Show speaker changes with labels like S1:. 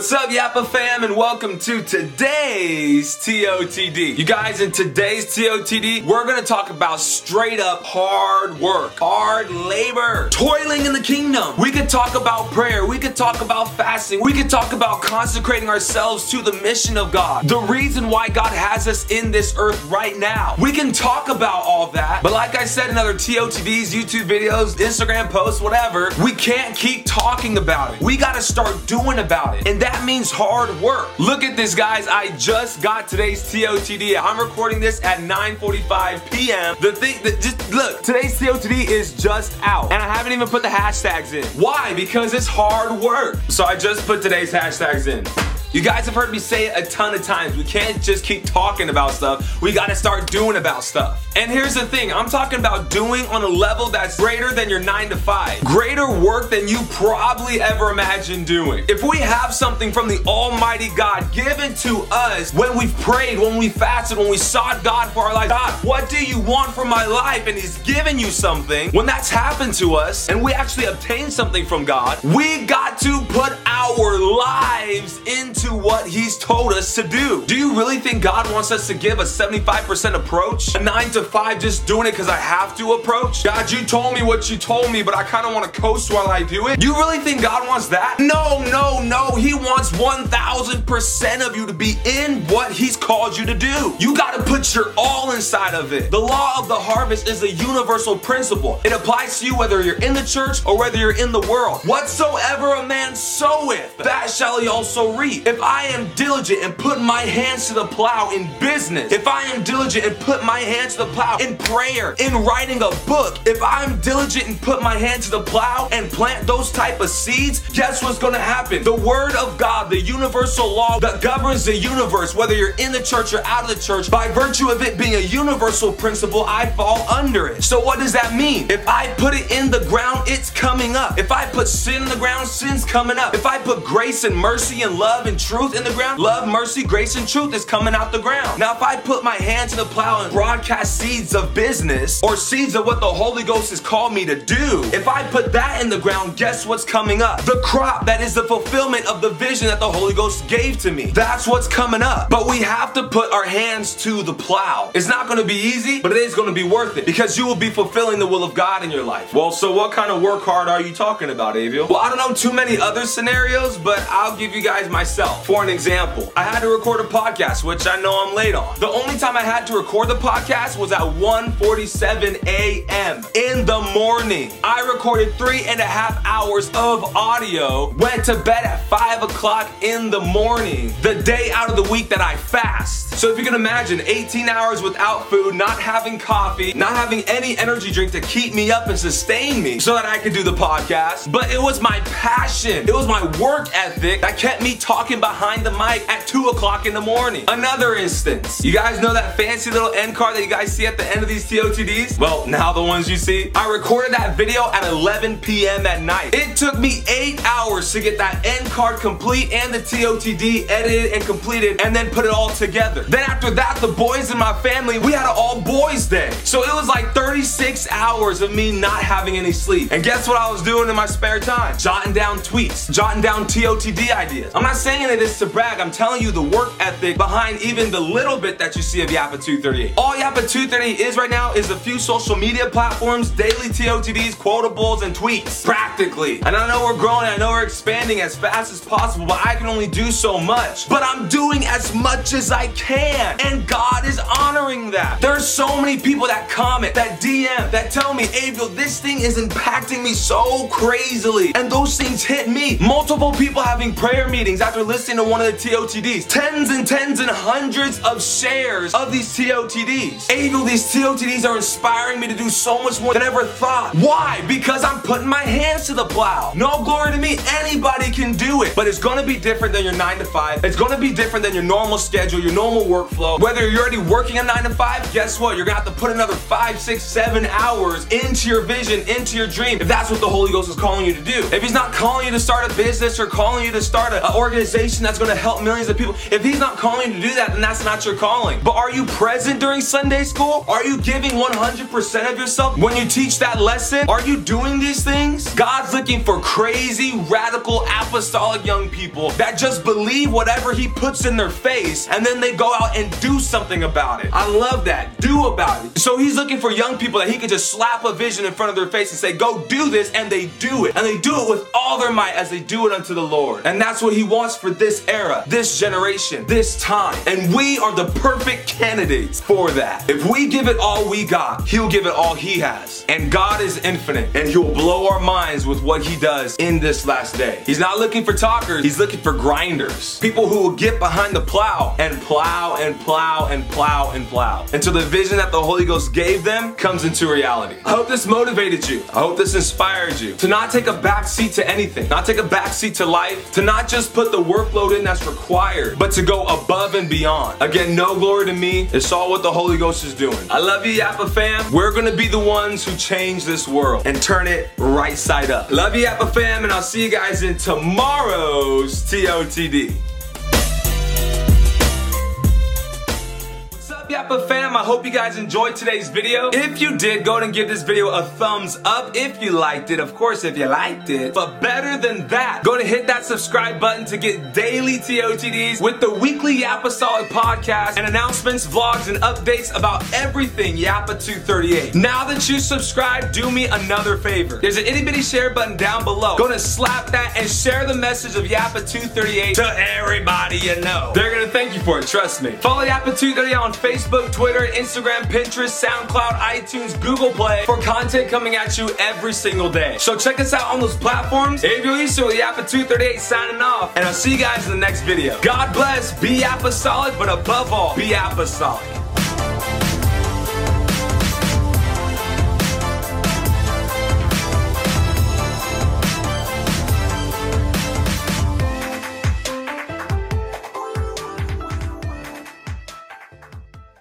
S1: What's up, Yapa fam, and welcome to today's TOTD. You guys, in today's TOTD, we're gonna talk about straight up hard work, hard labor, toiling in the kingdom. We could talk about prayer, we could talk about fasting, we could talk about consecrating ourselves to the mission of God, the reason why God has us in this earth right now. We can talk about all that, but like I said in other TOTDs, YouTube videos, Instagram posts, whatever, we can't keep talking about it. We gotta start doing about it. And that means hard work. Look at this, guys. I just got today's TOTD. I'm recording this at 9:45 p.m. The thing that just look, today's TOTD is just out, and I haven't even put the hashtags in. Why? Because it's hard work. So I just put today's hashtags in. You guys have heard me say it a ton of times. We can't just keep talking about stuff. We gotta start doing about stuff. And here's the thing I'm talking about doing on a level that's greater than your 9 to 5. Greater work than you probably ever imagined doing. If we have something from the Almighty God given to us when we've prayed, when we fasted, when we sought God for our life, God, what do you want from my life? And He's given you something. When that's happened to us and we actually obtain something from God, we got to put our lives into what He's told us to do. Do you really think God wants us to give a 75% approach? A 9 to 5 just doing it because I have to approach? God, you told me what you told me, but I kind of want to coast while I do it? You really think God wants that? No, no, no. He wants 1000% of you to be in what He's called you to do. You got to put your all inside of it. The law of the harvest is a universal principle. It applies to you whether you're in the church or whether you're in the world. Whatsoever a man soweth, that shall he also reap. If I am diligent and put my hands to the plow in business, if I am diligent and put my hands to the plow in prayer, in writing a book, if I'm diligent and put my hands to the plow and plant those type of seeds, guess what's gonna happen? The word of God, the universal law that governs the universe, whether you're in the church or out of the church, by virtue of it being a universal principle, I fall under it. So what does that mean? If I put it in the ground, it's coming up. If I put sin in the ground, sin's coming up. If I put grace and mercy and love and truth in the ground, love, mercy, grace, and truth is coming out the ground. Now, if I put my hand to the plow and broadcast seeds of business or seeds of what the Holy Ghost has called me to do, if I put that in the ground, guess what's coming up? The crop that is the fulfillment of the vision that the Holy Ghost gave to me. That's what's coming up. But we have to put our hands to the plow. It's not gonna be easy, but it is gonna be worth it because you will be fulfilling the will of God in your life. Well, so what kind of work hard are you talking about, Aviel? Well, I don't know too many other scenarios, but I'll give you guys myself. For an example, I had to record a podcast, which I know I'm late on. The only time I had to record the podcast was at 1:47 a.m. in the morning. I recorded three and a half hours of audio, went to bed at 5 o'clock in the morning, the day out of the week that I fast. So if you can imagine 18 hours without food, not having coffee, not having any energy drink to keep me up and sustain me so that I could do the podcast. But it was my passion, it was my work ethic that kept me talking behind the mic at 2 o'clock in the morning. Another instance, you guys know that fancy little end card that you guys see at the end of these TOTDs? Well, now the ones you see. I recorded that video at 11 p.m. at night. It took me eight hours to get that end card complete and the TOTD edited and completed and then put it all together. Then after that, the boys in my family, we had an all boys day. So it was like 36 hours of me not having any sleep. And guess what I was doing in my spare time? Jotting down tweets, jotting down TOTD ideas. I'm not saying of this to brag, I'm telling you the work ethic behind even the little bit that you see of Yapa 238. All Yapa 238 is right now is a few social media platforms, daily TOTDs, quotables, and tweets. Practically. And I know we're growing, I know we're expanding as fast as possible, but I can only do so much. But I'm doing as much as I can. And God is honoring that. There's so many people that comment, that DM, that tell me, Aviel, this thing is impacting me so crazily. And those things hit me. Multiple people having prayer meetings after listening to one of the TOTDs. Tens and tens and hundreds of shares of these TOTDs. Aviel, these TOTDs are inspiring me to do so much more than I ever thought. Why? Because I'm putting my hands to the plow. No glory to me. Anybody can do it. But it's gonna be different than your 9 to 5. It's gonna be different than your normal schedule, your normal workflow. Whether you're already working a 9 to 5, guess what? You're gonna have to put another five, six, seven hours into your vision, into your dream, if that's what the Holy Ghost is calling you to do. If He's not calling you to start a business or calling you to start an organization generation that's gonna help millions of people. If He's not calling you to do that, then that's not your calling. But are you present during Sunday school? Are you giving 100% of yourself when you teach that lesson? Are you doing these things? God's looking for crazy, radical, apostolic young people that just believe whatever He puts in their face and then they go out and do something about it. I love that. Do about it. So He's looking for young people that He could just slap a vision in front of their face and say, Go do this, and they do it. And they do it with all their might as they do it unto the Lord. And that's what He wants for this era, this generation, this time. And we are the perfect candidates for that. If we give it all we got, He'll give it all He has. And God is infinite, and He'll blow our minds with what He does in this last day. He's not looking for talkers, He's looking for grinders. People who will get behind the plow and plow and plow and plow and plow until the vision that the Holy Ghost gave them comes into reality. I hope this motivated you. I hope this inspired you to not take a back seat to anything, not take a back seat to life, to not just put the workload in that's required, but to go above and beyond. Again, no glory to me. It's all what the Holy Ghost is doing. I love you, Yapa fam. We're gonna be the ones who change this world and turn it right side up. Love you, Yapa fam, and I'll see you guys in tomorrow's TOTD. Yapa fam, I hope you guys enjoyed today's video. If you did, go and give this video a thumbs up if you liked it. Of course, if you liked it. But better than that, go to hit that subscribe button to get daily TOTDs with the weekly Yapastolic podcast and announcements, vlogs, and updates about everything Yapa 238. Now that you subscribe, do me another favor. There's an itty bitty share button down below. Go to slap that and share the message of Yapa 238 to everybody you know. They're gonna thank you for it, trust me. Follow Yapa 238 on Facebook. Facebook, Twitter, Instagram, Pinterest, SoundCloud, iTunes, Google Play for content coming at you every single day. So check us out on those platforms. Adriel Easter with Yapa238 signing off, and I'll see you guys in the next video. God bless, be apostolic, but above all, be apostolic.